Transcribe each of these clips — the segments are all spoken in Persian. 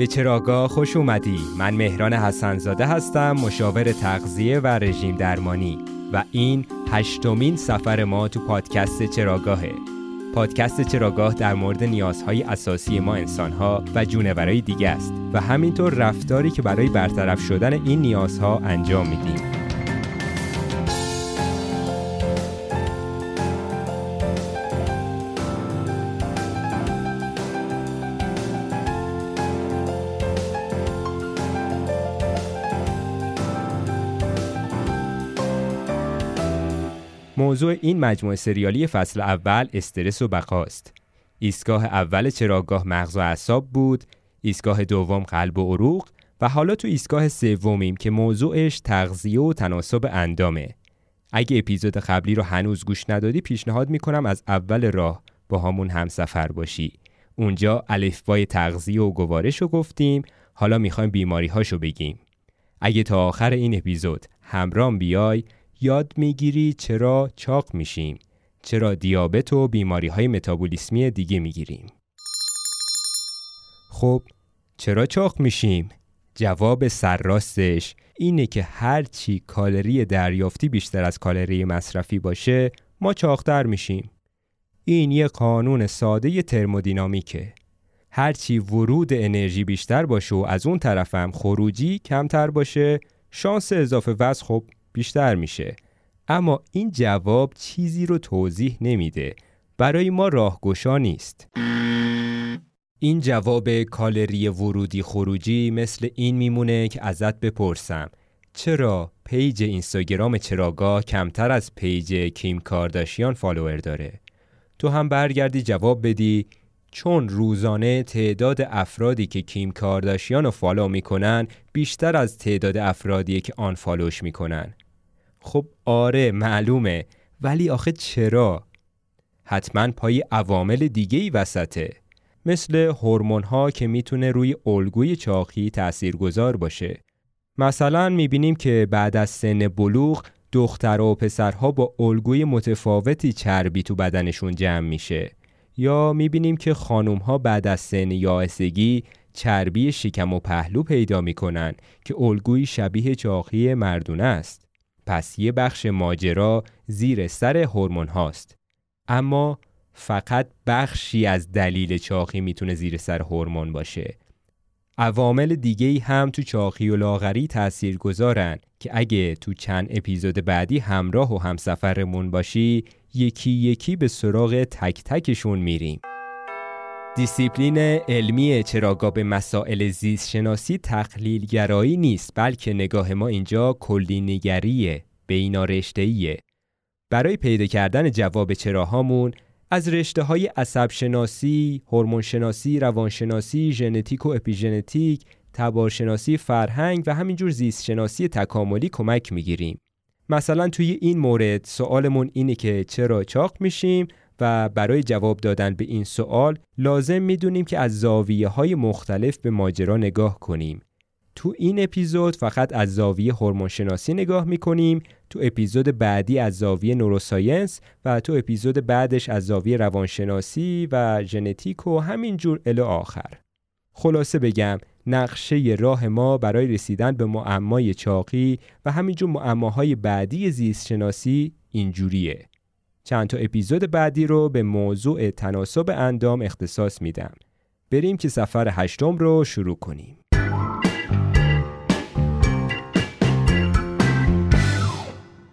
به چراگاه خوش اومدی. من مهران حسنزاده هستم مشاور تغذیه و رژیم درمانی و این هشتمین سفر ما تو پادکست چراگاهه. پادکست چراگاه در مورد نیازهای اساسی ما انسانها و جونورای دیگه است و همینطور رفتاری که برای برطرف شدن این نیازها انجام میدیم. موضوع این مجموعه سریالی فصل اول استرس و بقاست. ایستگاه اول چراگاه مغز و اعصاب بود، ایستگاه دوم قلب و عروق و حالا تو ایستگاه سومیم که موضوعش تغذیه و تناسب اندامه. اگه اپیزود قبلی رو هنوز گوش ندادی پیشنهاد می‌کنم از اول راه با همون همسفر باشی. اونجا الفبای تغذیه و گوارش رو گفتیم، حالا می‌خوایم بیماری هاشو بگیم. اگه تا آخر این اپیزود همرام بیای یاد می‌گیری چرا چاق میشیم چرا دیابت و بیماری های متابولیسمی دیگه می‌گیریم. خب چرا چاق میشیم؟ جواب سرراستش اینه که هرچی کالری دریافتی بیشتر از کالری مصرفی باشه ما چاقتر میشیم. این یه قانون ساده ترمودینامیکه. هرچی ورود انرژی بیشتر باشه و از اون طرفم خروجی کمتر باشه شانس اضافه وزن خب بیشتر میشه. اما این جواب چیزی رو توضیح نمیده. برای ما راهگشا نیست. این جواب کالری ورودی خروجی مثل این میمونه که ازت بپرسم. چرا page اینستاگرام چراگاه کمتر از page کیم کارداشیان follower داره؟ تو هم برگردی جواب بدی چون روزانه تعداد افرادی که کیم کارداشیان رو فالو می‌کنن بیشتر از تعداد افرادی که آن فالوش می‌کنن. خب آره معلومه. ولی آخه چرا؟ حتما پای عوامل دیگه ای وسطه. مثل هورمون ها که می‌تونه روی الگوی چاقی تاثیرگذار باشه. مثلا می‌بینیم که بعد از سن بلوغ دختر و پسرها با الگوی متفاوتی چربی تو بدنشون جمع میشه. یا می‌بینیم که خانوم ها بعد از سن یائسگی چربی شکم و پهلو پیدا می‌کنن که الگوی شبیه چاقی مردونه است. پس یه بخش ماجرا زیر سر هورمون هاست اما فقط بخشی از دلیل چاقی می‌تونه زیر سر هورمون باشه. عوامل دیگه ای هم تو چاقی و لاغری تأثیر گذارن که اگه تو چند اپیزود بعدی همراه و همسفرمون باشی یکی یکی به سراغ تک تکشون میریم. دیسیپلین علمی چراگاه به مسائل زیست شناسی تقلیل گرایی نیست بلکه نگاه ما اینجا کلی نگریه بینارشته‌ای برای پیدا کردن جواب چراهامون از رشته های عصب شناسی، هورمون شناسی، روانشناسی، ژنتیک و اپیژنتیک، تبارشناسی فرهنگ و همینجور زیست شناسی تکاملی کمک می‌گیریم. مثلا توی این مورد سوالمون اینه که چرا چاق میشیم و برای جواب دادن به این سوال لازم می‌دونیم که از زاویه های مختلف به ماجرا نگاه کنیم. تو این اپیزود فقط از زاویه هورمونشناسی نگاه می‌کنیم تو اپیزود بعدی از زاویه نوروساینس و تو اپیزود بعدش از زاویه روانشناسی و ژنتیک و همینجور الی آخر خلاصه بگم نقشه راه ما برای رسیدن به معمای چاقی و همینجور معماهای بعدی زیست شناسی اینجوریه چند تا اپیزود بعدی رو به موضوع تناسب اندام اختصاص میدم. بریم که سفر هشتم رو شروع کنیم.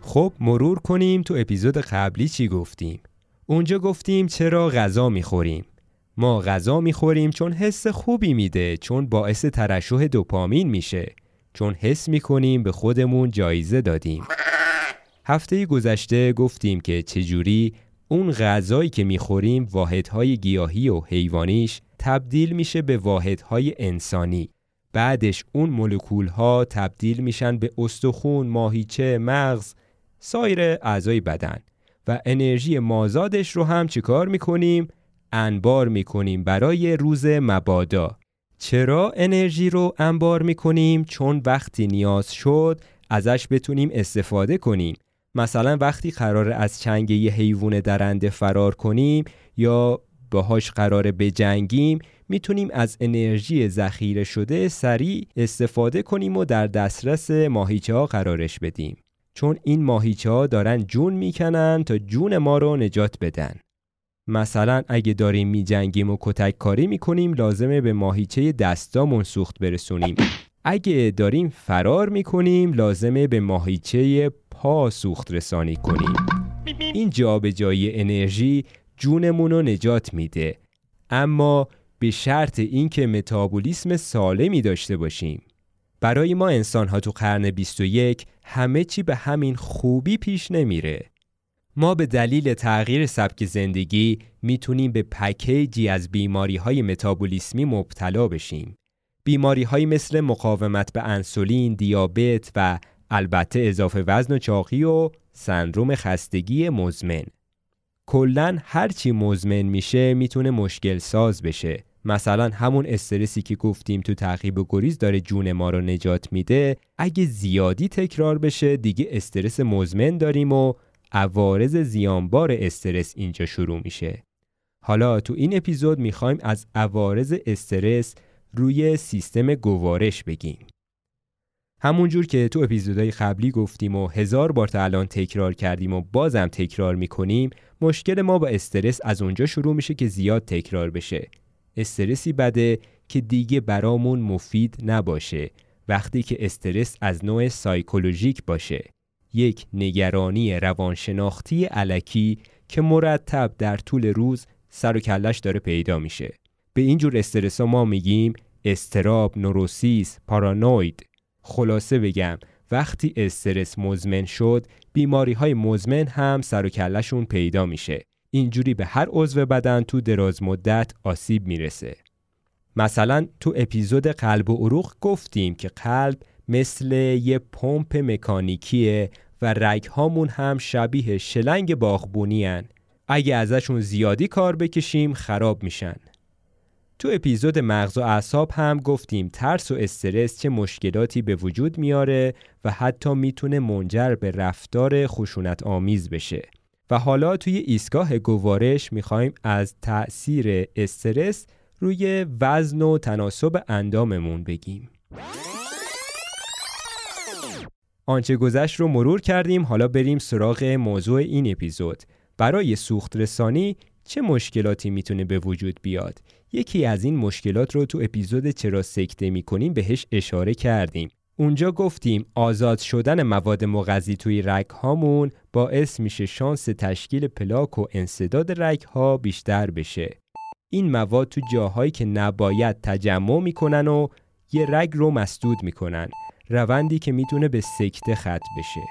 خب مرور کنیم تو اپیزود قبلی چی گفتیم؟ اونجا گفتیم چرا غذا می‌خوریم. ما غذا می‌خوریم چون حس خوبی میده چون باعث ترشح دوپامین میشه چون حس می‌کنیم به خودمون جایزه دادیم هفته گذشته گفتیم که چجوری اون غذایی که می‌خوریم واحدهای گیاهی و حیوانیش تبدیل میشه به واحدهای انسانی بعدش اون مولکول ها تبدیل میشن به استخون، ماهیچه، مغز، سایر اعضای بدن و انرژی مازادش رو هم چیکار می‌کنیم؟ انبار می‌کنیم برای روز مبادا چرا انرژی رو انبار می‌کنیم؟ چون وقتی نیاز شد ازش بتونیم استفاده کنیم مثلا وقتی قرار از چنگ یه حیوان درنده فرار کنیم یا باهاش قراره بجنگیم می‌تونیم از انرژی ذخیره شده سریع استفاده کنیم و در دسترس ماهیچه ها قرارش بدیم. چون این ماهیچه ها دارن جون می‌کنن تا جون ما رو نجات بدن. مثلا اگه داریم میجنگیم و کتک کاری می‌کنیم لازمه به ماهیچه دستامون سوخت برسونیم. اگه داریم فرار می‌کنیم لازمه به ماهیچه پا سوخت رسانی کنیم. این جابجایی انرژی جونمون رو نجات میده. اما به شرط اینکه متابولیسم سالمی داشته باشیم. برای ما انسان ها تو قرن 21 همه چی به همین خوبی پیش نمیره. ما به دلیل تغییر سبک زندگی می‌تونیم به پکیجی از بیماری های متابولیسمی مبتلا بشیم. بیماری های مثل مقاومت به انسولین، دیابت و البته اضافه وزن و چاقی و سندروم خستگی مزمن. کلا هر چی مزمن میشه می‌تونه مشکل ساز بشه. مثلا همون استرسی که گفتیم تو تعقیب و گریز داره جون ما رو نجات میده اگه زیادی تکرار بشه دیگه استرس مزمن داریم و عوارض زیانبار استرس اینجا شروع میشه. حالا تو این اپیزود می‌خوایم از عوارض استرس روی سیستم گوارش بگیم. همونجور که تو اپیزودهای قبلی گفتیم و هزار بار تا الان تکرار کردیم و بازم تکرار می‌کنیم مشکل ما با استرس از اونجا شروع میشه که زیاد تکرار بشه. استرسی بده که دیگه برامون مفید نباشه. وقتی که استرس از نوع سایکولوژیک باشه. یک نگرانی روانشناختی علکی که مرتب در طول روز سر و کلش داره پیدا میشه. به اینجور استرس ها ما میگیم استراب، نوروسیس، پارانوید. خلاصه بگم وقتی استرس مزمن شد بیماری های مزمن هم سر و کلشون پیدا میشه. اینجوری به هر عضو بدن تو دراز مدت آسیب می‌رسه. مثلا تو اپیزود قلب و عروق گفتیم که قلب مثل یه پمپ مکانیکیه و رگ هامون هم شبیه شلنگ باغبونی. اگه ازشون زیادی کار بکشیم خراب میشن. تو اپیزود مغز و اعصاب هم گفتیم ترس و استرس چه مشکلاتی به وجود میاره و حتی می‌تونه منجر به رفتار خشونت آمیز بشه. و حالا توی ایستگاه گوارش می‌خوایم از تأثیر استرس روی وزن و تناسب انداممون بگیم. آنچه گذشت رو مرور کردیم حالا بریم سراغ موضوع این اپیزود. برای سوخت رسانی چه مشکلاتی می‌تونه به وجود بیاد؟ یکی از این مشکلات رو تو اپیزود چرا سکته می‌کنیم بهش اشاره کردیم. اونجا گفتیم آزاد شدن مواد مغذی توی رگ هامون باعث میشه شانس تشکیل پلاک و انصداد رگ ها بیشتر بشه. این مواد تو جاهایی که نباید تجمع می‌کنن و یه رگ رو مسدود می‌کنن روندی که می‌تونه به سکته ختم بشه.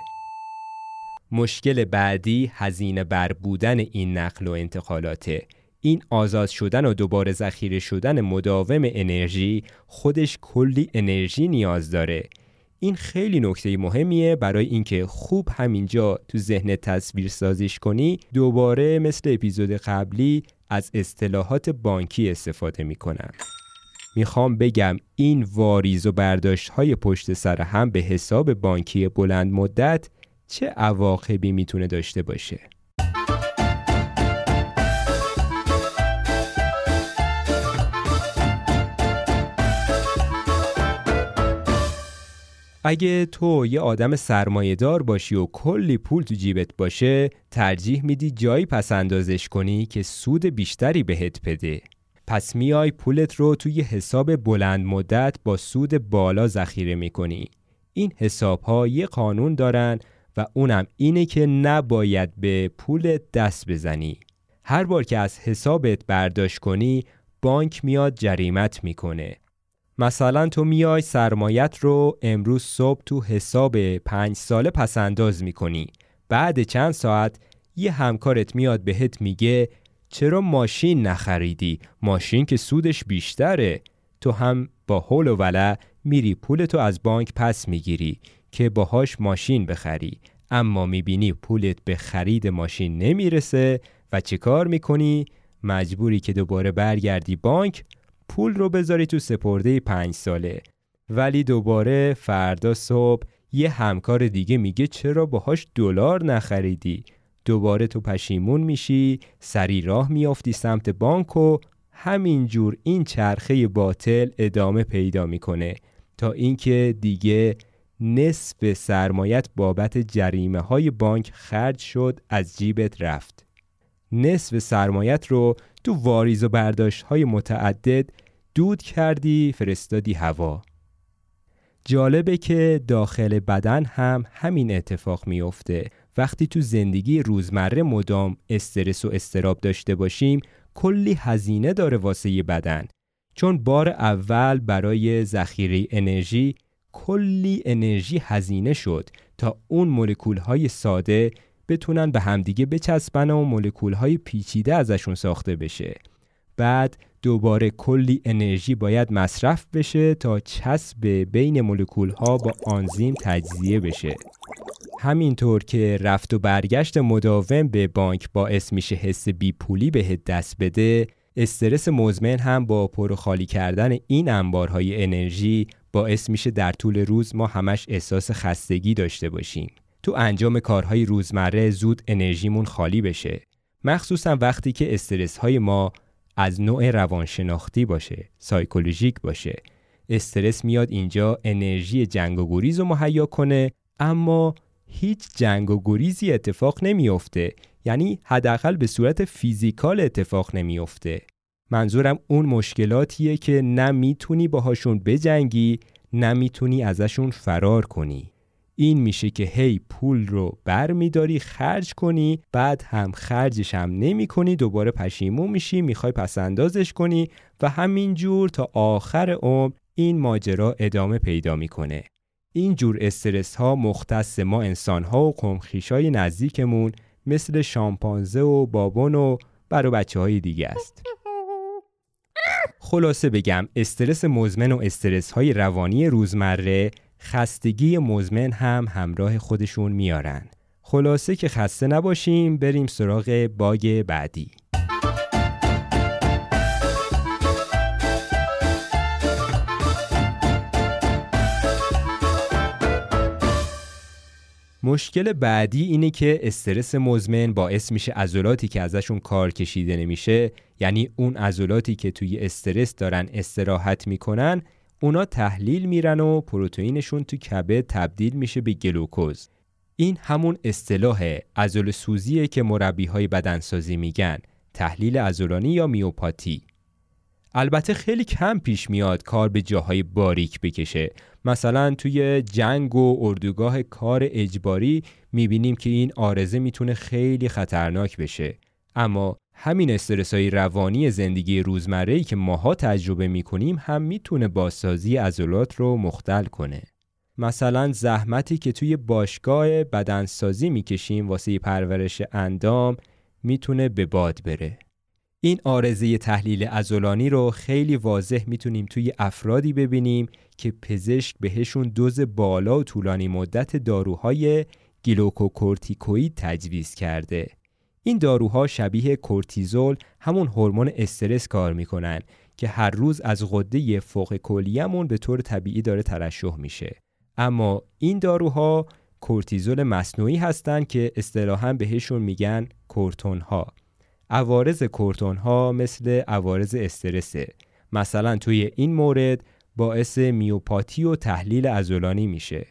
مشکل بعدی هزینه بر بودن این نقل و انتقالاته. این آزاد شدن و دوباره ذخیره شدن مداوم انرژی خودش کلی انرژی نیاز داره. این خیلی نکته مهمیه برای اینکه خوب همینجا تو ذهن تصویر سازیش کنی دوباره مثل اپیزود قبلی از اصطلاحات بانکی استفاده می‌کنم. می‌خوام بگم این واریز و برداشت های پشت سر هم به حساب بانکی بلند مدت چه عواقبی می‌تونه داشته باشه. اگه تو یه آدم سرمایه دار باشی و کلی پول تو جیبت باشه ترجیح میدی جایی پس اندازش کنی که سود بیشتری بهت بده. پس میای پولت رو توی حساب بلند مدت با سود بالا ذخیره می‌کنی. این حساب ها یه قانون دارن و اونم اینه که نباید به پول دست بزنی. هر بار که از حسابت برداشت کنی بانک میاد جریمت می‌کنه. مثلا تو میای سرمایت رو امروز صبح تو حساب پنج ساله پسنداز می‌کنی. بعد چند ساعت یه همکارت میاد بهت میگه چرا ماشین نخریدی؟ ماشین که سودش بیشتره. تو هم با حول و وله میری پولتو از بانک پس می‌گیری که باهاش ماشین بخری. اما می‌بینی پولت به خرید ماشین نمی‌رسه و چه کار می‌کنی؟ مجبوری که دوباره برگردی بانک پول رو بذاری تو سپرده پنج ساله. ولی دوباره فردا صبح یه همکار دیگه میگه چرا باهاش دلار نخریدی؟ دوباره تو پشیمون میشی سری راه میافتی سمت بانک و همینجور این چرخه باطل ادامه پیدا می‌کنه. تا اینکه دیگه نصف سرمایت بابت جریمه های بانک خرج شد از جیبت رفت. نصف سرمایت رو تو واریز و برداشت های متعدد دود کردی فرستادی هوا. جالبه که داخل بدن هم همین اتفاق میافته. وقتی تو زندگی روزمره مدام استرس و استراب داشته باشیم کلی هزینه داره واسه بدن. چون بار اول برای ذخیره انرژی کلی انرژی هزینه شد تا اون مولکول های ساده بتونن به همدیگه بچسبن و مولکول های پیچیده ازشون ساخته بشه. بعد دوباره کلی انرژی باید مصرف بشه تا چسب بین مولکول ها با آنزیم تجزیه بشه. همینطور که رفت و برگشت مداوم به بانک باعث میشه حس بی پولی به دست بده استرس مزمن هم با پر خالی کردن این انبارهای انرژی باعث میشه در طول روز ما همش احساس خستگی داشته باشیم. تو انجام کارهای روزمره زود انرژیمون خالی بشه. مخصوصا وقتی که استرس های ما از نوع روانشناختی باشه سایکولوژیک باشه. استرس میاد اینجا انرژی جنگ و گریز رو مهیا کنه اما هیچ جنگ و گریزی اتفاق نمیافته. یعنی حداقل به صورت فیزیکال اتفاق نمیافته. منظورم اون مشکلاتیه که نه می‌تونی باهاشون بجنگی نه می‌تونی ازشون فرار کنی. این میشه که هی پول رو بر میداری خرج کنی بعد هم خرجش هم نمی کنی دوباره پشیمون میشی می‌خوای پس اندازش کنی و همینجور تا آخر عمر این ماجرا ادامه پیدا می‌کنه. این جور استرس ها مختص ما انسان ها و قمخیش های نزدیکمون مثل شامپانزه و بابون و برای بچه های دیگه است. خلاصه بگم استرس مزمن و استرس های روانی روزمره خستگی مزمن هم همراه خودشون میارن. خلاصه که خسته نباشیم بریم سراغ باگ بعدی. مشکل بعدی اینه که استرس مزمن باعث میشه عضلاتی که ازشون کار کشیده نمیشه یعنی اون عضلاتی که توی استرس دارن استراحت می‌کنن اونا تحلیل میرن و پروتئینشون تو کبد تبدیل میشه به گلوکوز. این همون اصطلاح عضل سوزیه که مربی های بدنسازی میگن تحلیل عضلانی یا میوپاتی. البته خیلی کم پیش میاد کار به جاهای باریک بکشه. مثلا توی جنگ و اردوگاه کار اجباری می‌بینیم که این آرزه می‌تونه خیلی خطرناک بشه. اما همین استرس های روانی زندگی روزمره که ماها تجربه می‌کنیم هم می‌تونه بازسازی عضلات رو مختل کنه مثلا زحمتی که توی باشگاه بدنسازی می‌کشیم واسه پرورش اندام می‌تونه به باد بره این آرزه تحلیل ازولانی رو خیلی واضح می‌تونیم توی افرادی ببینیم که پزشک بهشون دوز بالا و طولانی مدت داروهای گلوکوکورتیکوید تجویز کرده. این داروها شبیه کورتیزول همون هورمون استرس کار می‌کنن که هر روز از غده فوق کلیه‌مون به طور طبیعی داره ترشح میشه. اما این داروها کورتیزول مصنوعی هستند که اصطلاحا بهشون میگن کورتون ها. عوارض کورتون ها مثل عوارض استرسه مثلا توی این مورد باعث میوپاتی و تحلیل ازولانی میشه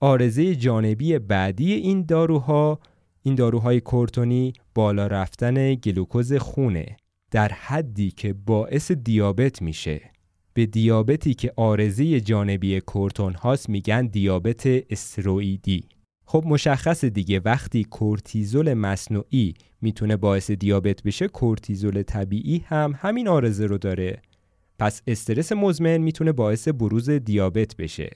آرزه جانبی بعدی این داروها این داروهای کورتونی بالا رفتن گلوکوز خونه در حدی که باعث دیابت میشه. به دیابتی که آرزه جانبی کورتون هاست میگن دیابت استروئیدی. خب مشخص دیگه وقتی کورتیزول مصنوعی می‌تونه باعث دیابت بشه کورتیزول طبیعی هم همین عارضه رو داره. پس استرس مزمن می‌تونه باعث بروز دیابت بشه.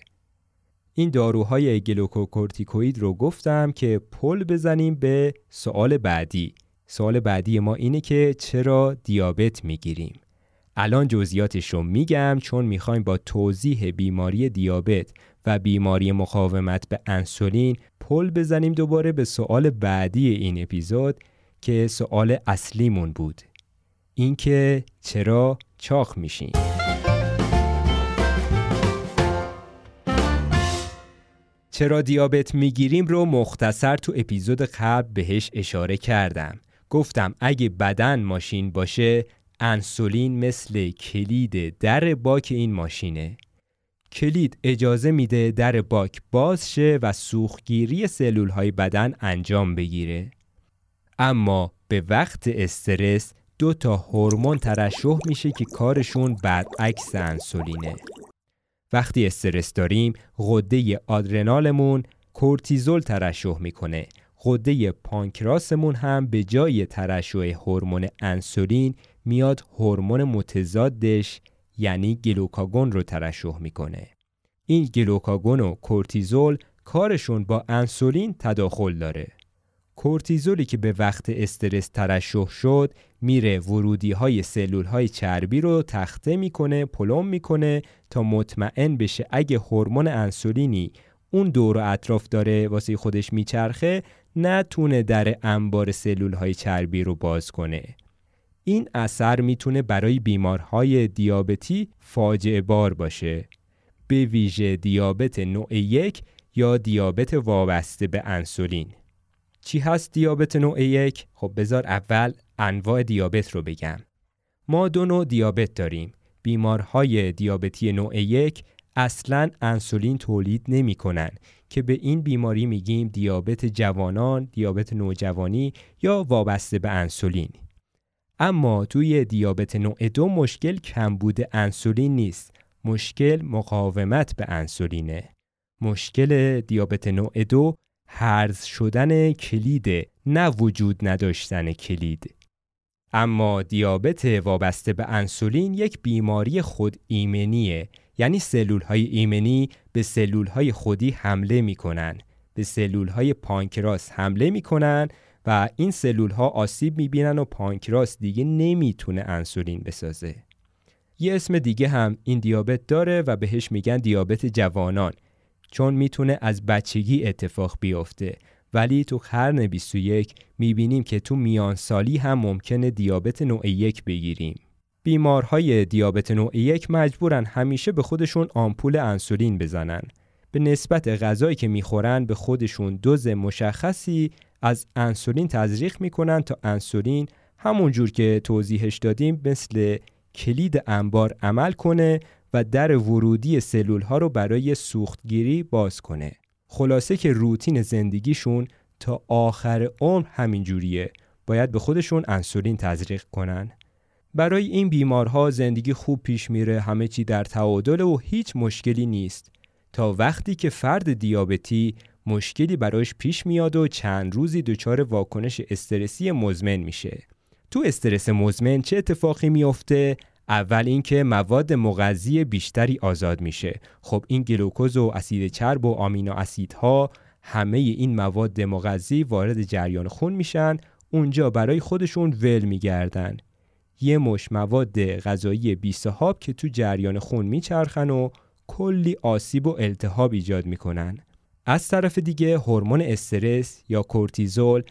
این داروهای گلوکوکورتیکوید رو گفتم که پل بزنیم به سوال بعدی. سوال بعدی ما اینه که چرا دیابت می‌گیریم؟ الان جزئیاتش رو میگم چون می‌خوایم با توضیح بیماری دیابت و بیماری مقاومت به انسولین پل بزنیم دوباره به سوال بعدی این اپیزود که سوال اصلیمون بود. اینکه چرا چاق میشین چرا دیابت می‌گیریم رو مختصر تو اپیزود قبل بهش اشاره کردم. گفتم اگه بدن ماشین باشه انسولین مثل کلید در باک این ماشینه. کلید اجازه میده در باک باز شه و سوختگیری سلول های بدن انجام بگیره. اما به وقت استرس دو تا هورمون ترشح میشه که کارشون برعکس انسولینه. وقتی استرس داریم غده آدرنالمون کورتیزول ترشح می‌کنه. غده پانکراسمون هم به جای ترشح هورمون انسولین میاد هورمون متضادش یعنی گلوکاگون رو ترشح می‌کنه. این گلوکاگون و کورتیزول کارشون با انسولین تداخل داره. کورتیزولی که به وقت استرس ترشح شد میره ورودی های سلول های چربی رو تخته می‌کنه پلم می‌کنه تا مطمئن بشه اگه هورمون انسولینی اون دور و اطراف داره واسه خودش میچرخه نتونه در انبار سلول های چربی رو باز کنه. این اثر می‌تونه برای بیمارهای دیابتی فاجعه بار باشه. به ویژه دیابت نوع یک یا دیابت وابسته به انسولین. چی هست دیابت نوع یک؟ خب بذار اول انواع دیابت رو بگم ما دو نوع دیابت داریم بیمارهای دیابتی نوع یک اصلا انسولین تولید نمی کنن که به این بیماری میگیم دیابت جوانان، دیابت نوجوانی یا وابسته به انسولین. اما توی دیابت نوع دو مشکل کمبود انسولین نیست. مشکل مقاومت به انسولینه. مشکل دیابت نوع دو هرز شدن کلید نه وجود نداشتن کلید. اما دیابت وابسته به انسولین یک بیماری خود ایمنیه یعنی سلول های ایمنی به سلول های خودی حمله می‌کنن. به سلول های پانکراس حمله می‌کنن و این سلول ها آسیب می‌بینن و پانکراس دیگه نمی‌تونه انسولین بسازه. یه اسم دیگه هم این دیابت داره و بهش میگن دیابت جوانان. چون می‌تونه از بچگی اتفاق بیفته. ولی تو قرن 21 می‌بینیم که تو میان سالی هم ممکنه دیابت نوع یک بگیریم. بیمارهای دیابت نوع یک مجبورن همیشه به خودشون آمپول انسولین بزنن. به نسبت غذایی که می‌خورن به خودشون دوز مشخصی از انسولین تزریق می‌کنن تا انسولین همون جور که توضیحش دادیم مثل کلید انبار عمل کنه و در ورودی سلول ها رو برای سوختگیری باز کنه. خلاصه که روتین زندگیشون تا آخر عمر همین جوریه. باید به خودشون انسولین تزریق کنن. برای این بیمارها زندگی خوب پیش میره همه چی در تعادل و هیچ مشکلی نیست. تا وقتی که فرد دیابتی مشکلی برایش پیش میاد و چند روزی دچار واکنش استرسی مزمن میشه. تو استرس مزمن چه اتفاقی میافته؟ اول اینکه مواد مغذی بیشتری آزاد میشه. خب این گلوکوز و اسید چرب و آمینو اسیدها همه این مواد مغذی وارد جریان خون میشن. اونجا برای خودشون ول میگردن. یه مش مواد غذایی بیصحاب که تو جریان خون میچرخن و کلی آسیب و التهاب ایجاد می‌کنن. از طرف دیگه هورمون استرس یا کورتیزول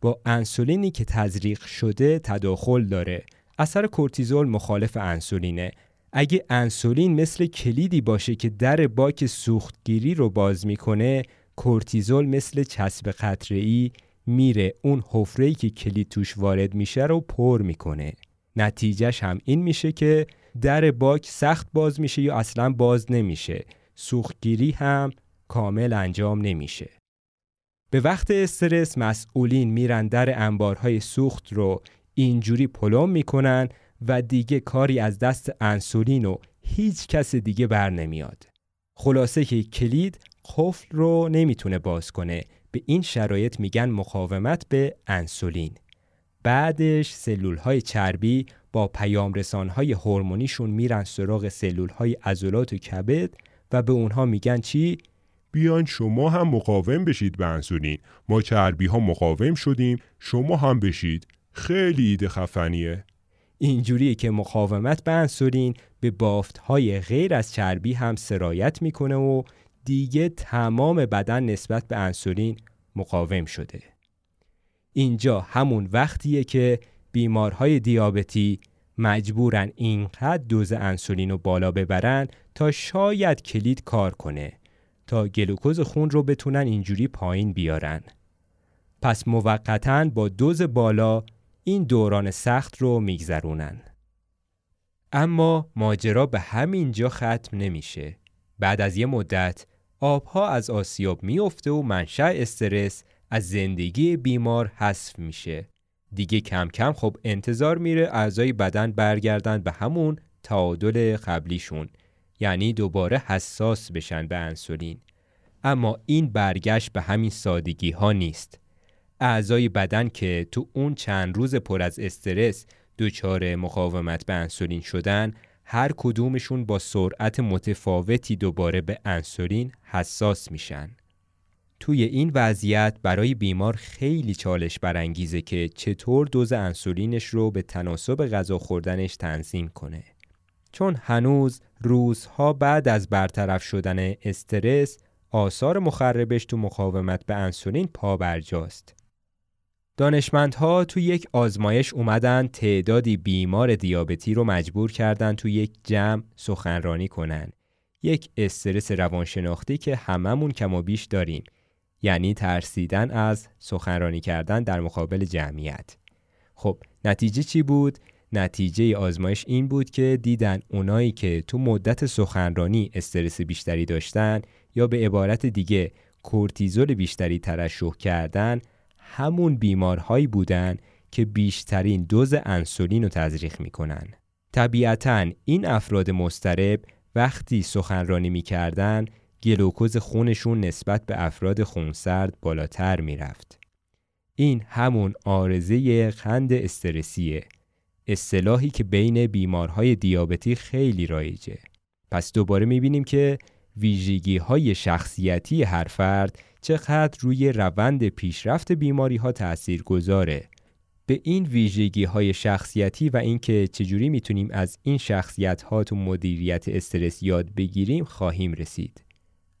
با انسولینی که تزریق شده تداخل داره. اثر کورتیزول مخالف انسولینه. اگه انسولین مثل کلیدی باشه که در باک سوختگیری رو باز می‌کنه کورتیزول مثل چسب قطره‌ای میره. اون حفره‌ای که کلید توش وارد میشه رو پر می‌کنه. نتیجهش هم این میشه که در باک سخت باز میشه یا اصلا باز نمیشه. سوختگیری هم کامل انجام نمیشه. به وقت استرس مسئولین میرن در انبارهای سوخت رو اینجوری پلم می‌کنن و دیگه کاری از دست انسولین و هیچ کس دیگه بر نمیاد. خلاصه که کلید قفل رو نمی‌تونه باز کنه به این شرایط میگن مقاومت به انسولین. بعدش سلول های چربی با پیام رسان های هورمونیشون میرن سراغ سلول های عضلات و کبد و به اونها میگن چی؟ بیان شما هم مقاوم بشید به انسولین ما چربی ها مقاوم شدیم شما هم بشید خیلی ایده خفنیه اینجوریه که مقاومت به انسولین به بافت های غیر از چربی هم سرایت می‌کنه و دیگه تمام بدن نسبت به انسولین مقاوم شده اینجا همون وقتیه که بیمارهای دیابتی مجبورن اینقدر دوز انسولین رو بالا ببرن تا شاید کلید کار کنه تا گلوکوز خون رو بتونن اینجوری پایین بیارن. پس موقتا با دوز بالا این دوران سخت رو میگذرونن. اما ماجرا به همین جا ختم نمیشه. بعد از یه مدت آبها از آسیاب میفته و منشأ استرس از زندگی بیمار حذف میشه. دیگه کم کم خب انتظار میره اعضای بدن برگردن به همون تعادل قبلیشون یعنی دوباره حساس بشن به انسولین اما این برگشت به همین سادگی ها نیست اعضای بدن که تو اون چند روز پر از استرس دچار مقاومت به انسولین شدن هر کدومشون با سرعت متفاوتی دوباره به انسولین حساس میشن توی این وضعیت برای بیمار خیلی چالش برانگیزه که چطور دوز انسولینش رو به تناسب غذا خوردنش تنظیم کنه چون هنوز روزها بعد از برطرف شدن استرس آثار مخربش تو مقاومت به انسولین پا برجاست. دانشمندها تو یک آزمایش اومدن تعدادی بیمار دیابتی رو مجبور کردن تو یک جمع سخنرانی کنن. یک استرس روانشناختی که هممون کم و بیش داریم. یعنی ترسیدن از سخنرانی کردن در مقابل جمعیت. خب نتیجه چی بود؟ نتیجه آزمایش این بود که دیدن اونایی که تو مدت سخنرانی استرس بیشتری داشتن یا به عبارت دیگه کورتیزول بیشتری ترشح کردن همون بیمارهایی بودن که بیشترین دوز انسولین رو تزریق می‌کنن. طبیعتا این افراد مسترب وقتی سخنرانی می‌کردن گلوکوز خونشون نسبت به افراد خونسرد بالاتر می‌رفت. این همون آرزه خند استرسیه اصطلاحی که بین بیمارهای دیابتی خیلی رایجه. پس دوباره می‌بینیم که ویژگی های شخصیتی هر فرد چقدر روی روند پیشرفت بیماری ها تأثیر گذاره. به این ویژگی های شخصیتی و اینکه چجوری می‌تونیم از این شخصیت ها تو مدیریت استرس یاد بگیریم خواهیم رسید.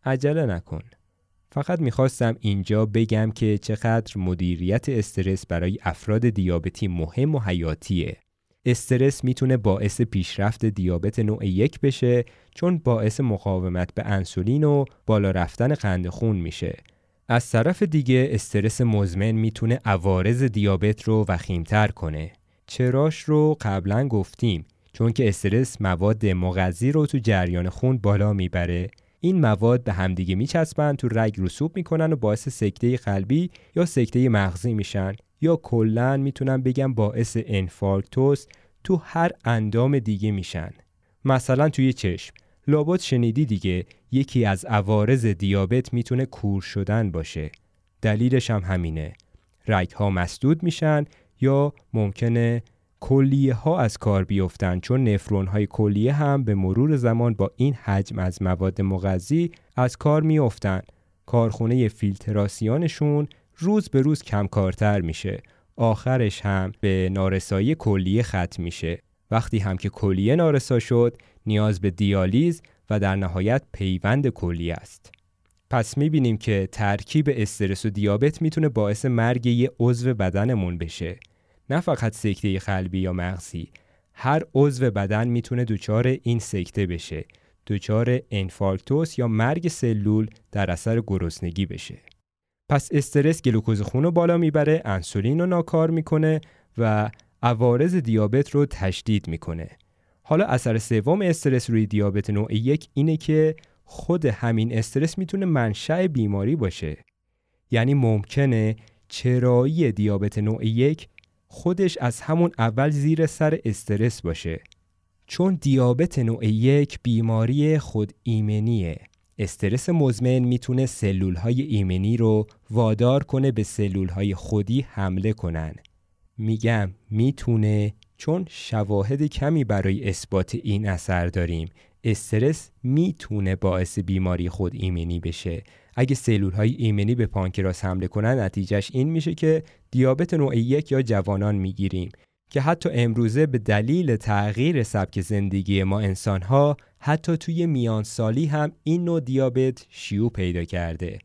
عجله نکن. فقط می‌خواستم اینجا بگم که چقدر مدیریت استرس برای افراد دیابتی مهم و حیاتیه. استرس می‌تونه باعث پیشرفت دیابت نوع یک بشه چون باعث مقاومت به انسولین و بالا رفتن قند خون میشه. از طرف دیگه استرس مزمن می‌تونه عوارض دیابت رو وخیمتر کنه. چراش رو قبلا گفتیم چون که استرس مواد مغذی رو تو جریان خون بالا می‌بره این مواد به همدیگه میچسبن تو رگ رسوب می‌کنن و باعث سکته قلبی یا سکته مغزی میشن یا کلا می‌تونم بگم باعث انفارکتوس تو هر اندام دیگه میشن. مثلا توی چشم. لابد شنیدی دیگه یکی از عوارض دیابت می‌تونه کور شدن باشه. دلیلش هم همینه. رگ ها مسدود میشن یا ممکنه کلیه ها از کار بیفتن چون نفرون های کلیه هم به مرور زمان با این حجم از مواد مغذی از کار میافتن. کارخونه فیلتراسیونشون روز به روز کمکارتر میشه. آخرش هم به نارسایی کلیه ختم میشه. وقتی هم که کلیه نارسا شد نیاز به دیالیز و در نهایت پیوند کلیه است. پس می‌بینیم که ترکیب استرس و دیابت می‌تونه باعث مرگ یه عضو بدنمون بشه. نه فقط سکته قلبی یا مغزی هر عضو بدن می‌تونه دچار این سکته بشه. دچار انفارکتوس یا مرگ سلول در اثر گرسنگی بشه. پس استرس گلوکوز خون رو بالا می‌بره انسولین رو ناکار می‌کنه و عوارض دیابت رو تشدید می‌کنه. حالا اثر سوم استرس روی دیابت نوع یک اینه که خود همین استرس می‌تونه منشأ بیماری باشه. یعنی ممکنه چرایی دیابت نوع یک خودش از همون اول زیر سر استرس باشه. چون دیابت نوع یک بیماری خود ایمنیه. استرس مزمن می‌تونه سلول های ایمنی رو وادار کنه به سلول های خودی حمله کنن. میگم می‌تونه چون شواهد کمی برای اثبات این اثر داریم. استرس می‌تونه باعث بیماری خود ایمنی بشه. اگه سلول های ایمنی به پانکراس حمله کنن نتیجهش این میشه که دیابت نوع یک یا جوانان می‌گیریم. که حتی امروزه به دلیل تغییر سبک زندگی ما انسان ها حتی توی میان سالی هم این نوع دیابت شیوع پیدا کرده.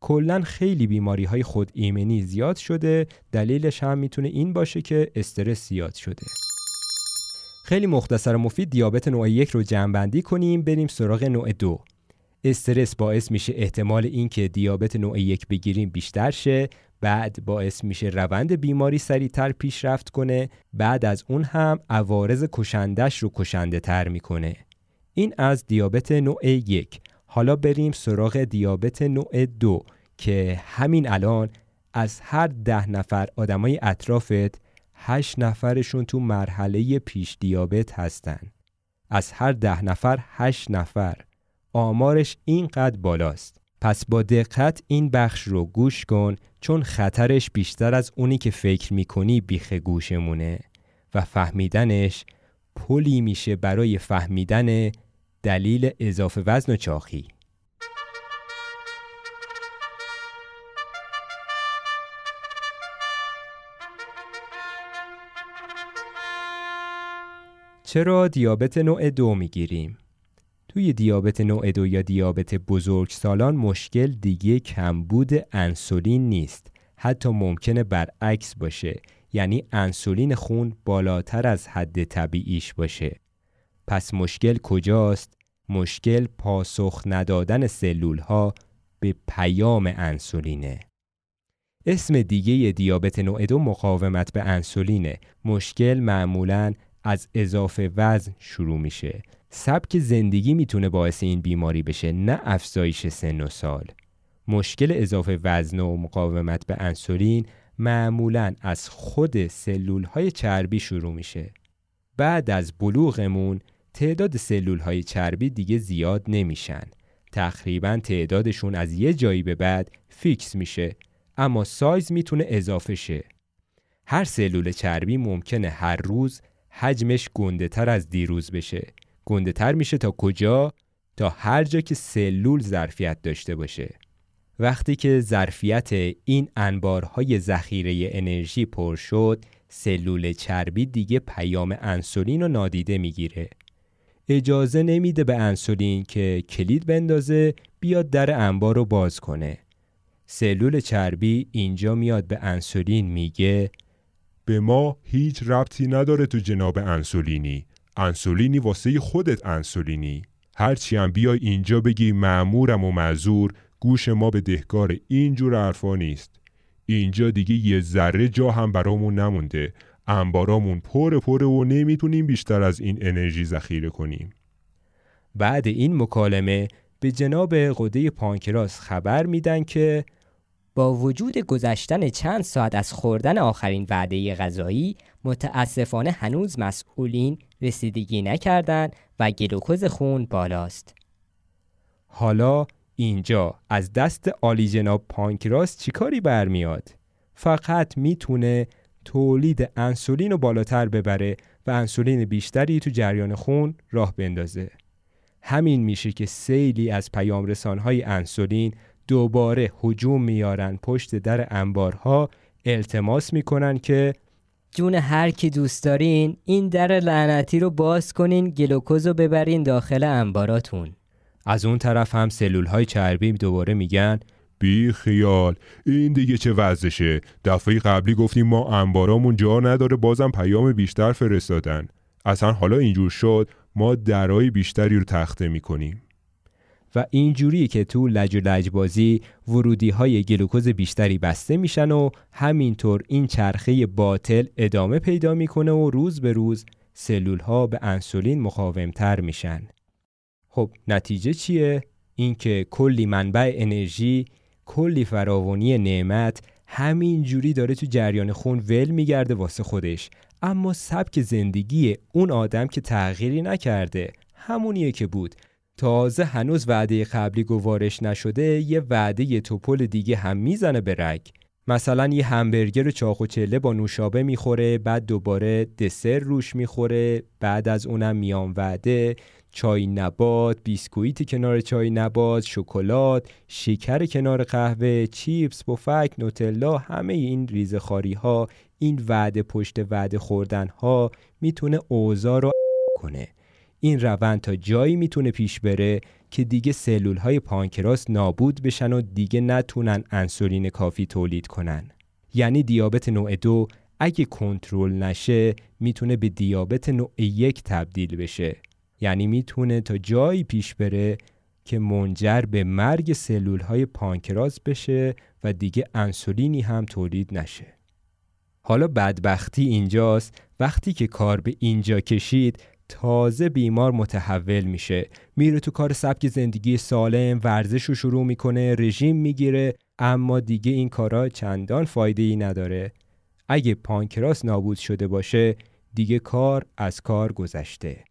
کلا خیلی بیماری های خود ایمنی زیاد شده دلیلش هم می‌تونه این باشه که استرس زیاد شده. خیلی مختصر و مفید دیابت نوع یک رو جمع بندی کنیم بریم سراغ نوع دو. استرس باعث میشه احتمال اینکه دیابت نوع یک بگیریم بیشتر شه بعد باعث میشه روند بیماری سریعتر پیشرفت کنه بعد از اون هم عوارض کشندش رو کشنده تر می‌کنه. این از دیابت نوع یک. حالا بریم سراغ دیابت نوع دو که همین الان از هر ده نفر آدمای اطرافت هشت نفرشون تو مرحله پیش دیابت هستن. از هر ده نفر هشت نفر. آمارش اینقدر بالاست. پس با دقت این بخش رو گوش کن چون خطرش بیشتر از اونی که فکر می‌کنی بیخ گوشمونه و فهمیدنش پلی میشه برای فهمیدن دلیل اضافه وزن و چاخی چرا دیابت نوع دو می‌گیریم؟ توی دیابت نوع دو یا دیابت بزرگ سالان مشکل دیگه کمبود انسولین نیست. حتی ممکنه برعکس باشه یعنی انسولین خون بالاتر از حد طبیعیش باشه. پس مشکل کجاست؟ مشکل پاسخ ندادن سلول ها به پیام انسولینه. اسم دیگه دیابت نوع دو مقاومت به انسولینه. مشکل معمولا از اضافه وزن شروع میشه. سبک زندگی می‌تونه باعث این بیماری بشه نه افزایش سن و سال. مشکل اضافه وزن و مقاومت به انسولین معمولا از خود سلول های چربی شروع میشه. بعد از بلوغمون تعداد سلول های چربی دیگه زیاد نمیشن. تقریبا تعدادشون از یه جایی به بعد fix میشه اما سایز می‌تونه اضافه شه. هر سلول چربی ممکنه هر روز حجمش گنده تر از دیروز بشه. گنده تر میشه تا کجا؟ تا هر جا که سلول ظرفیت داشته باشه. وقتی که ظرفیت این انبارهای ذخیره انرژی پر شد سلول چربی دیگه پیام انسولین رو نادیده می‌گیره. اجازه نمیده به انسولین که کلید بندازه بیاد در انبار رو باز کنه. سلول چربی اینجا میاد به انسولین میگه به ما هیچ ربطی نداره تو جناب انسولینی. انسولینی واسه خودت انسولینی. هرچی هم بیای اینجا بگی معمورم و معذور گوش ما به دهکار اینجور حرفا نیست. اینجا دیگه یه ذره جا هم برامون نمونده. انبارامون پر پره و نمی‌تونیم بیشتر از این انرژی ذخیره کنیم. بعد این مکالمه به جناب قده پانکراس خبر میدن که با وجود گذشتن چند ساعت از خوردن آخرین وعده غذایی متاسفانه هنوز مسئولین رسیدگی نکردند و گلوکوز خون بالاست. حالا اینجا از دست آلی جناب پانکراس چیکاری برمیاد؟ فقط می‌تونه تولید انسولین رو بالاتر ببره و انسولین بیشتری تو جریان خون راه بندازه. همین میشه که سیلی از پیام رسانهای انسولین دوباره هجوم میارن پشت در انبارها التماس می‌کنن که جون هر کی دوست دارین این در لعنتی رو باز کنین گلوکوز رو ببرین داخل انباراتون. از اون طرف هم سلول های چربی دوباره میگن بی خیال این دیگه چه وضعشه دفعه قبلی گفتیم ما انبارامون جا نداره بازم پیام بیشتر فرستادن. اصلا حالا اینجور شد ما درای بیشتری رو تخته می‌کنیم. و اینجوری که تو لج و لجبازی ورودی های گلوکوز بیشتری بسته میشن و همینطور این چرخه باطل ادامه پیدا می‌کنه و روز به روز سلول ها به انسولین مقاومتر میشن. خب نتیجه چیه؟ اینکه کلی منبع انرژی کلی فراوانی نعمت همین جوری داره تو جریان خون ول میگرده واسه خودش. اما سبک زندگی اون آدم که تغییری نکرده همونیه که بود. تازه هنوز وعده قبلی گوارش نشده یه وعده توپل دیگه هم می‌زنه به رگ. مثلا یه همبرگر چاق و چله با نوشابه می‌خوره بعد دوباره دسر روش می‌خوره بعد از اونم میان وعده چای نبات بیسکویت کنار چای نبات شکلات شکر کنار قهوه چیپس بفک نوتلا همه این ریزخاری ها این وعده پشت وعده خوردن ها می‌تونه اوضاع رو کنه. این روند تا جایی می‌تونه پیش بره که دیگه سلول های پانکراس نابود بشن و دیگه نتونن انسولین کافی تولید کنن. یعنی دیابت نوع دو اگه کنترل نشه می‌تونه به دیابت نوع یک تبدیل بشه. یعنی می‌تونه تا جایی پیش بره که منجر به مرگ سلول های پانکراس بشه و دیگه انسولینی هم تولید نشه. حالا بدبختی اینجاست. وقتی که کار به اینجا کشید تازه بیمار متحول میشه. میره تو کار سبک زندگی سالم ورزش رو شروع می‌کنه رژیم می‌گیره اما دیگه این کارا چندان فایده ای نداره. اگه پانکراس نابود شده باشه دیگه کار از کار گذشته.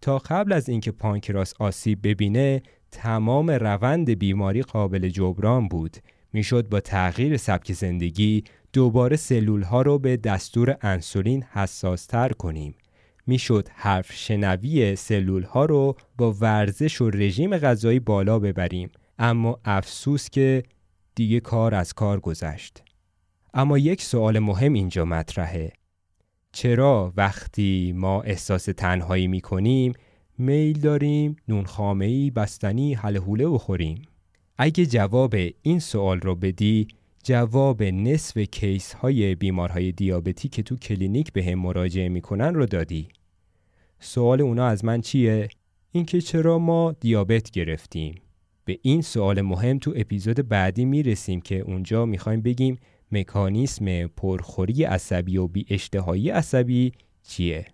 تا قبل از اینکه پانکراس آسیب ببینه تمام روند بیماری قابل جبران بود. می‌شد با تغییر سبک زندگی دوباره سلول ها رو به دستور انسولین حساس تر کنیم. می‌شد حرف شنوی سلول ها رو با ورزش و رژیم غذایی بالا ببریم. اما افسوس که دیگه کار از کار گذشت. اما یک سوال مهم اینجا مطرحه. چرا وقتی ما احساس تنهایی می کنیم میل داریم نون خامهی بستنی حله بخوریم؟ اگه جواب این سوال رو بدی جواب نصف case های بیمارهای دیابتی که تو کلینیک بهم مراجعه می‌کنن رو دادی سوال اونا از من چیه؟ اینکه چرا ما دیابت گرفتیم به این سوال مهم تو اپیزود بعدی می‌رسیم که اونجا می‌خوایم بگیم مکانیسم پرخوری عصبی و بی اشتهایی عصبی چیه؟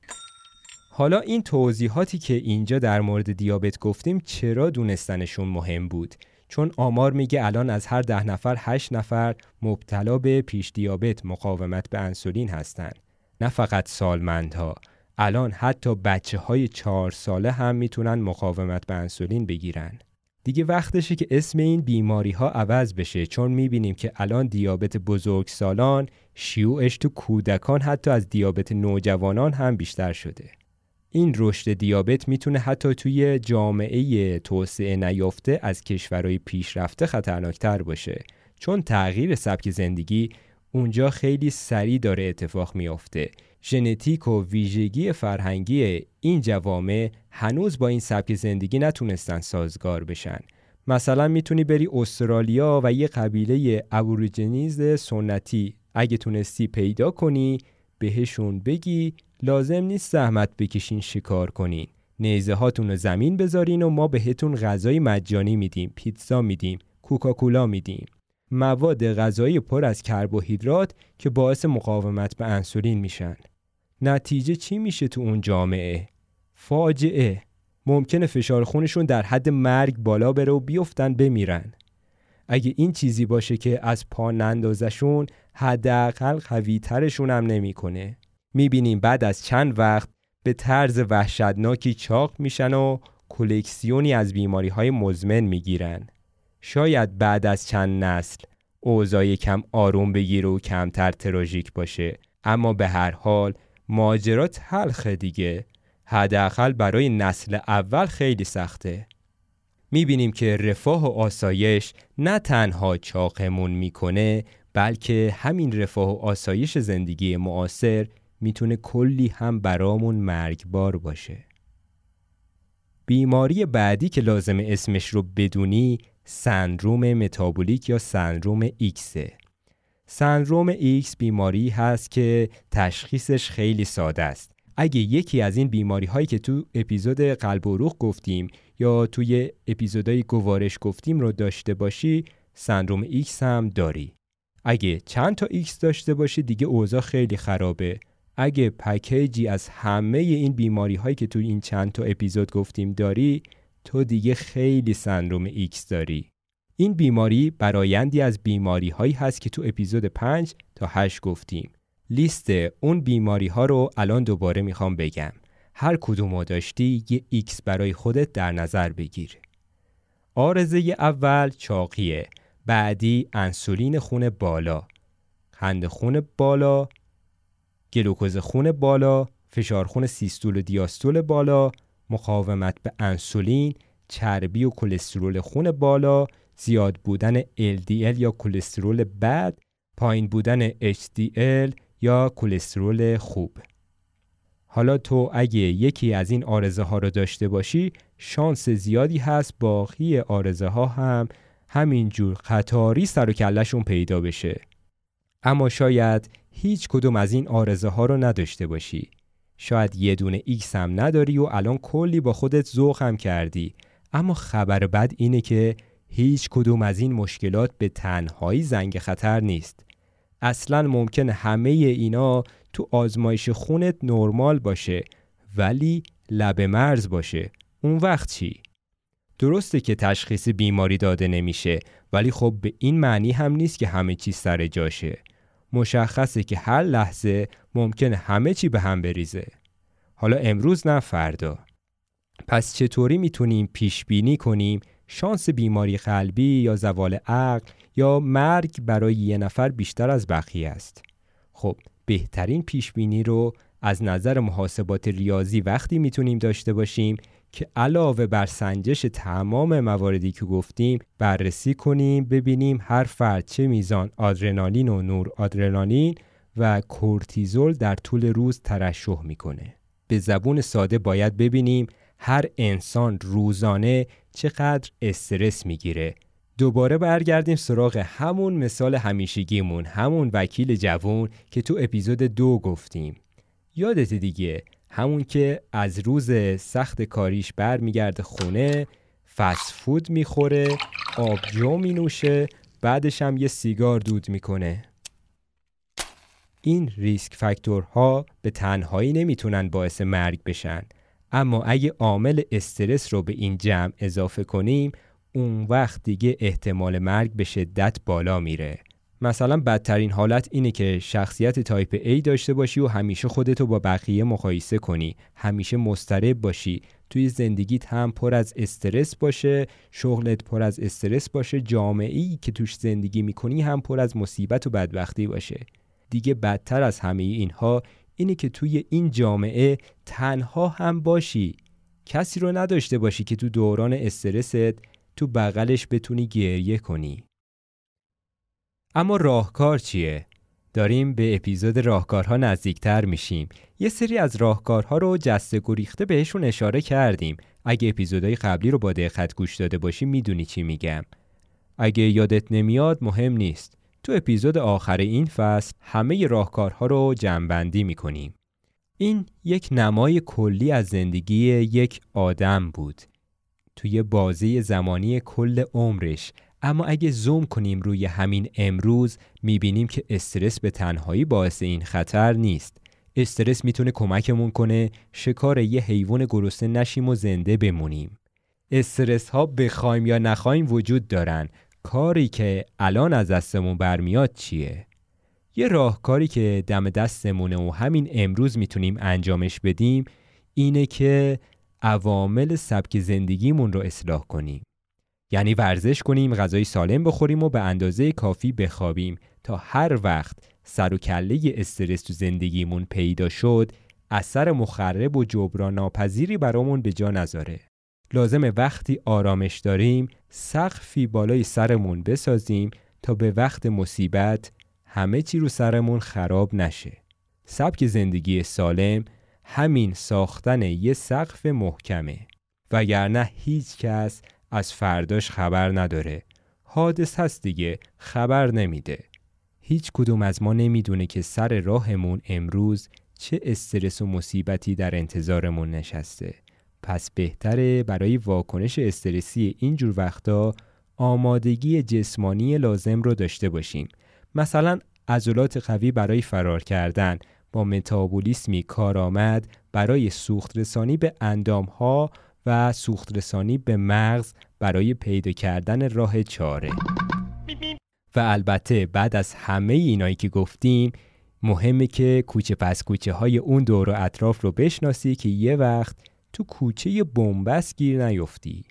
حالا این توضیحاتی که اینجا در مورد دیابت گفتیم چرا دونستنشون مهم بود؟ چون آمار میگه الان از هر ده نفر هشت نفر مبتلا به پیش دیابت مقاومت به انسولین هستند. نه فقط سالمندها. الان حتی بچه های چهار ساله هم می‌تونن مقاومت به انسولین بگیرن. دیگه وقتشه که اسم این بیماری ها عوض بشه چون می‌بینیم که الان دیابت بزرگ سالان شیوعش تو کودکان حتی از دیابت نوجوانان هم بیشتر شده. این رشد دیابت می‌تونه حتی توی جامعه توسعه نیافته از کشورهای پیشرفته خطرناکتر باشه. چون تغییر سبک زندگی اونجا خیلی سریع داره اتفاق میافته. ژنتیک و ویژگی فرهنگی این جوامع هنوز با این سبک زندگی نتونستن سازگار بشن. مثلا می‌تونی بری استرالیا و یه قبیله ابوریجنیز سنتی اگه تونستی پیدا کنی بهشون بگی لازم نیست زحمت بکشین شکار کنین. نیزه هاتون رو زمین بذارین و ما بهتون غذای مجانی میدیم. پیتزا میدیم. کوکاکولا میدیم. مواد غذایی پر از کربوهیدرات که باعث مقاومت به انسولین میشن. نتیجه چی میشه تو اون جامعه؟ فاجعه. ممکنه فشار خونشون در حد مرگ بالا بره و بیفتن بمیرن. اگه این چیزی باشه که از پا نندازشون حداقل قوی ترشون هم نمی‌کنه. می‌بینیم بعد از چند وقت به طرز وحشتناکی چاق میشن و کلکسیونی از بیماری های مزمن می‌گیرن. شاید بعد از چند نسل اوضاع کم آروم بگیره و کمتر تراژیک باشه اما به هر حال ماجرا تلخ دیگه حداقل برای نسل اول خیلی سخته می‌بینیم که رفاه و آسایش نه تنها چاقمون می‌کنه بلکه همین رفاه و آسایش زندگی معاصر می‌تونه کلی هم برامون مرگبار باشه. بیماری بعدی که لازمه اسمش رو بدونی سندروم متابولیک یا سندروم ایکسه سندروم ایکس بیماری هست که تشخیصش خیلی ساده است. اگه یکی از این بیماری هایی که تو اپیزود قلب و روح گفتیم یا توی اپیزودهای گوارش گفتیم رو داشته باشی سندروم ایکس هم داری. اگه چند تا ایکس داشته باشی دیگه اوضاع خیلی خرابه. اگه پکیجی از همه این بیماری هایی که تو این چند تا اپیزود گفتیم داری تو دیگه خیلی سندروم ایکس داری. این بیماری برایندی از بیماری هایی هست که تو اپیزود 5 تا 8 گفتیم. لیست اون بیماری ها رو الان دوباره می‌خوام بگم. هر کدوم رو داشتی یه ایکس برای خودت در نظر بگیر. عارضه اول چاقیه بعدی انسولین خون بالا. خند خون بالا گلوکوز خون بالا، فشار خون سیستول و دیاستول بالا، مقاومت به انسولین، چربی و کلسترول خون بالا، زیاد بودن LDL یا کلسترول بد، پایین بودن HDL یا کلسترول خوب. حالا تو اگه یکی از این آرزه ها رو داشته باشی شانس زیادی هست باقی آرزه ها هم همینجور قطاری سر و کلشون پیدا بشه. اما شاید هیچ کدوم از این عارضه ها رو نداشته باشی. شاید یه دونه X هم نداری و الان کلی با خودت ذوق هم کردی اما خبر بد اینه که هیچ کدوم از این مشکلات به تنهایی زنگ خطر نیست اصلا ممکنه همه اینا تو آزمایش خونت نرمال باشه ولی لب مرز باشه اون وقت چی؟ درسته که تشخیص بیماری داده نمیشه ولی خب به این معنی هم نیست که همه چی سر جاشه مشخصه که هر لحظه ممکنه همه چی به هم بریزه. حالا امروز نه فردا. پس چطوری می‌تونیم پیش بینی کنیم شانس بیماری قلبی یا زوال عقل یا مرگ برای یه نفر بیشتر از بقیه است؟ خب بهترین پیش بینی رو از نظر محاسبات ریاضی وقتی می‌تونیم داشته باشیم که علاوه بر سنجش تمام مواردی که گفتیم بررسی کنیم ببینیم هر فرد چه میزان آدرنالین و نور آدرنالین و کورتیزول در طول روز ترشح می‌کنه. به زبون ساده باید ببینیم هر انسان روزانه چقدر استرس می‌گیره. دوباره برگردیم سراغ همون مثال همیشگیمون همون وکیل جوون که تو اپیزود دو گفتیم. یادت دیگه همون که از روز سخت کاریش برمیگرده خونه فست فود می‌خوره آبجو مینوشه بعدش هم یه سیگار دود می‌کنه. این ریسک فاکتورها به تنهایی نمی‌تونن باعث مرگ بشن. اما اگه عامل استرس رو به این جمع اضافه کنیم اون وقت دیگه احتمال مرگ به شدت بالا میره. مثلا بدترین حالت اینه که شخصیت تایپ A داشته باشی و همیشه خودتو با بقیه مقایسه کنی. همیشه مسترب باشی. توی زندگیت هم پر از استرس باشه شغلت پر از استرس باشه جامعه ای که توش زندگی می‌کنی هم پر از مصیبت و بدبختی باشه. دیگه بدتر از همه اینها اینه که توی این جامعه تنها هم باشی. کسی رو نداشته باشی که تو دوران استرست تو بغلش بتونی گریه کنی. اما راهکار چیه؟ داریم به اپیزود راهکارها نزدیکتر میشیم. یه سری از راهکارها رو جسته گریخته بهشون اشاره کردیم. اگه اپیزودهای قبلی رو با دقت گوش داده باشی می‌دونی چی میگم. اگه یادت نمیاد مهم نیست. تو اپیزود آخر این فصل همه راهکارها رو جمعبندی می‌کنیم. این یک نمای کلی از زندگی یک آدم بود. توی بازی زمانی کل عمرش اما اگه زوم کنیم روی همین امروز می‌بینیم که استرس به تنهایی باعث این خطر نیست استرس می‌تونه کمکمون کنه شکار یه حیوان گرسنه نشیم و زنده بمونیم استرس ها بخوایم یا نخوایم وجود دارن کاری که الان از دستمون برمیاد چیه؟ یه راهکاری که دم دستمونه و همین امروز می‌تونیم انجامش بدیم اینه که عوامل سبک زندگیمون رو اصلاح کنیم. یعنی ورزش کنیم، غذای سالم بخوریم و به اندازه کافی بخوابیم تا هر وقت سر و کله استرس تو زندگیمون پیدا شد اثر مخرب و جبران ناپذیری برامون به جا نذاره. لازمه وقتی آرامش داریم سقفی بالای سرمون بسازیم تا به وقت مصیبت همه چی رو سرمون خراب نشه. سبک زندگی سالم همین ساختن یه سقف محکمه وگرنه هیچ کس از فرداش خبر نداره. حادث هست دیگه خبر نمیده. هیچ کدوم از ما نمی‌دونه که سر راهمون امروز چه استرس و مصیبتی در انتظارمون نشسته. پس بهتره برای واکنش استرسی اینجور وقتا آمادگی جسمانی لازم رو داشته باشیم. مثلا عضلات قوی برای فرار کردن با متابولیسمی کارآمد برای سوخت رسانی به اندامها و سوخت رسانی به مغز برای پیدا کردن راه چاره. و البته بعد از همه اینایی که گفتیم مهمه که کوچه پس کوچه های اون دور و اطراف رو بشناسی که یه وقت تو کوچه بنبست گیر نیفتی.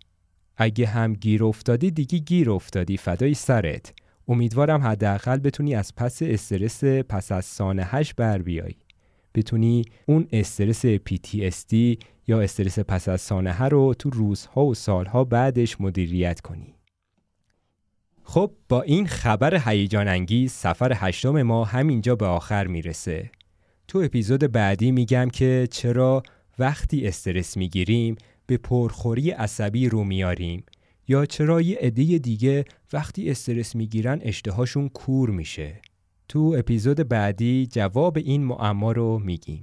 اگه هم گیر افتادی دیگه گیر افتادی فدای سرت. امیدوارم حداقل بتونی از پس استرس پس از سانحش بر بیای. بتونی اون استرس PTSD یا استرس پس از سانحه رو تو روزها و سالها بعدش مدیریت کنی. خب با این خبر هیجان انگیز سفر هشتم ما همینجا به آخر می‌رسه. تو اپیزود بعدی میگم که چرا وقتی استرس می‌گیریم به پرخوری عصبی رو میاریم؟ یا چرا یه عده دیگه وقتی استرس می‌گیرن اشتهاشون کور میشه؟ تو اپیزود بعدی جواب این معما رو میگیم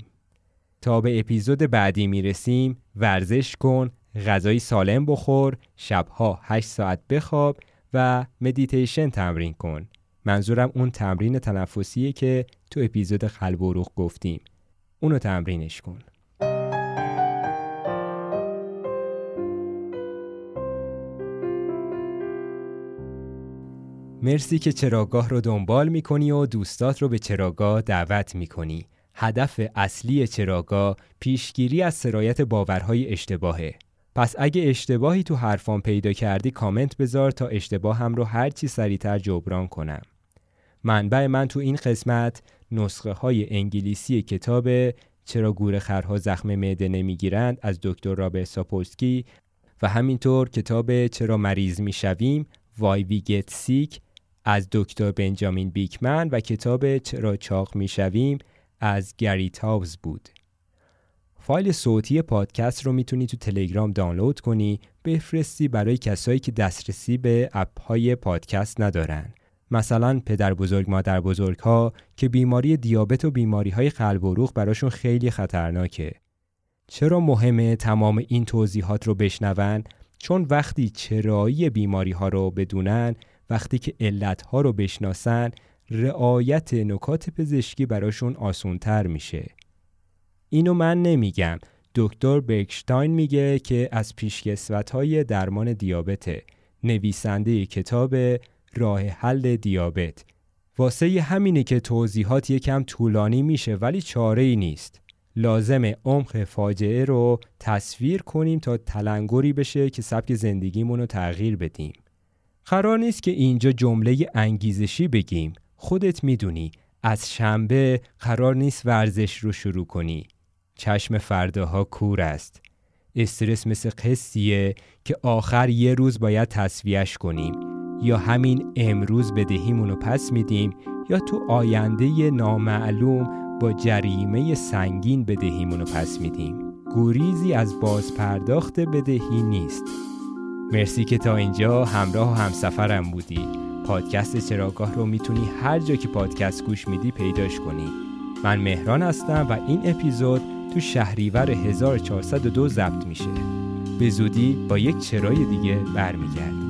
تا به اپیزود بعدی می‌رسیم ورزش کن غذای سالم بخور، شبها 8 ساعت بخواب و مدیتیشن تمرین کن. منظورم اون تمرین تنفسیه که تو اپیزود قلب و روح گفتیم. اونو تمرینش کن. مرسی که چراگاه رو دنبال می‌کنی و دوستات رو به چراگاه دعوت می‌کنی. هدف اصلی چراگاه پیشگیری از سرایت باورهای اشتباهه. پس اگه اشتباهی تو حرفان پیدا کردی کامنت بذار تا اشتباه هم رو هرچی سریعتر جبران کنم. منبع من تو این قسمت نسخه های انگلیسی کتاب چرا گور خرها زخم معده نمی‌گیرند از دکتر رابرت ساپولسکی و همینطور کتاب چرا مریض می‌شویم Why We Get Sick از دکتر بنجامین بیکمن و کتاب چرا چاق می‌شویم از گری تاوز بود. فایل صوتی پادکست رو می‌تونی تو تلگرام دانلود کنی بفرستی برای کسایی که دسترسی به اپ های پادکست ندارن. مثلا پدر بزرگ مادر بزرگ ها که بیماری دیابت و بیماری های قلب و روح براشون خیلی خطرناکه. چرا مهمه تمام این توضیحات رو بشنون؟ چون وقتی چرایی بیماری ها رو بدونن وقتی که علت ها رو بشناسن رعایت نکات پزشکی براشون آسونتر میشه. اینو من نمیگم. دکتر برکشتاین میگه که از پیشکسوت های درمان دیابت نویسنده کتاب راه حل دیابت واسه همینه که توضیحات یکم طولانی میشه ولی چاره ای نیست لازم عمق فاجعه رو تصویر کنیم تا تلنگری بشه که سبک زندگیمون رو تغییر بدیم قرار نیست که اینجا جمله انگیزشی بگیم. خودت می‌دونی از شنبه قرار نیست ورزش رو شروع کنی. چشم فرداها کور است. استرس مثل قصیه که آخر یه روز باید تصویهش کنیم. یا همین امروز بدهیمون رو پس میدیم یا تو آینده نامعلوم با جریمه سنگین بدهیمون رو پس میدیم. گوریزی از بازپرداخت بدهی نیست. مرسی که تا اینجا همراه و همسفرم بودی. پادکست چراگاه رو می‌تونی هر جا که پادکست گوش میدی پیداش کنی. من مهران هستم و این اپیزود تو شهریور 1402 ضبط میشه. به زودی با یک چرای دیگه برمیگرد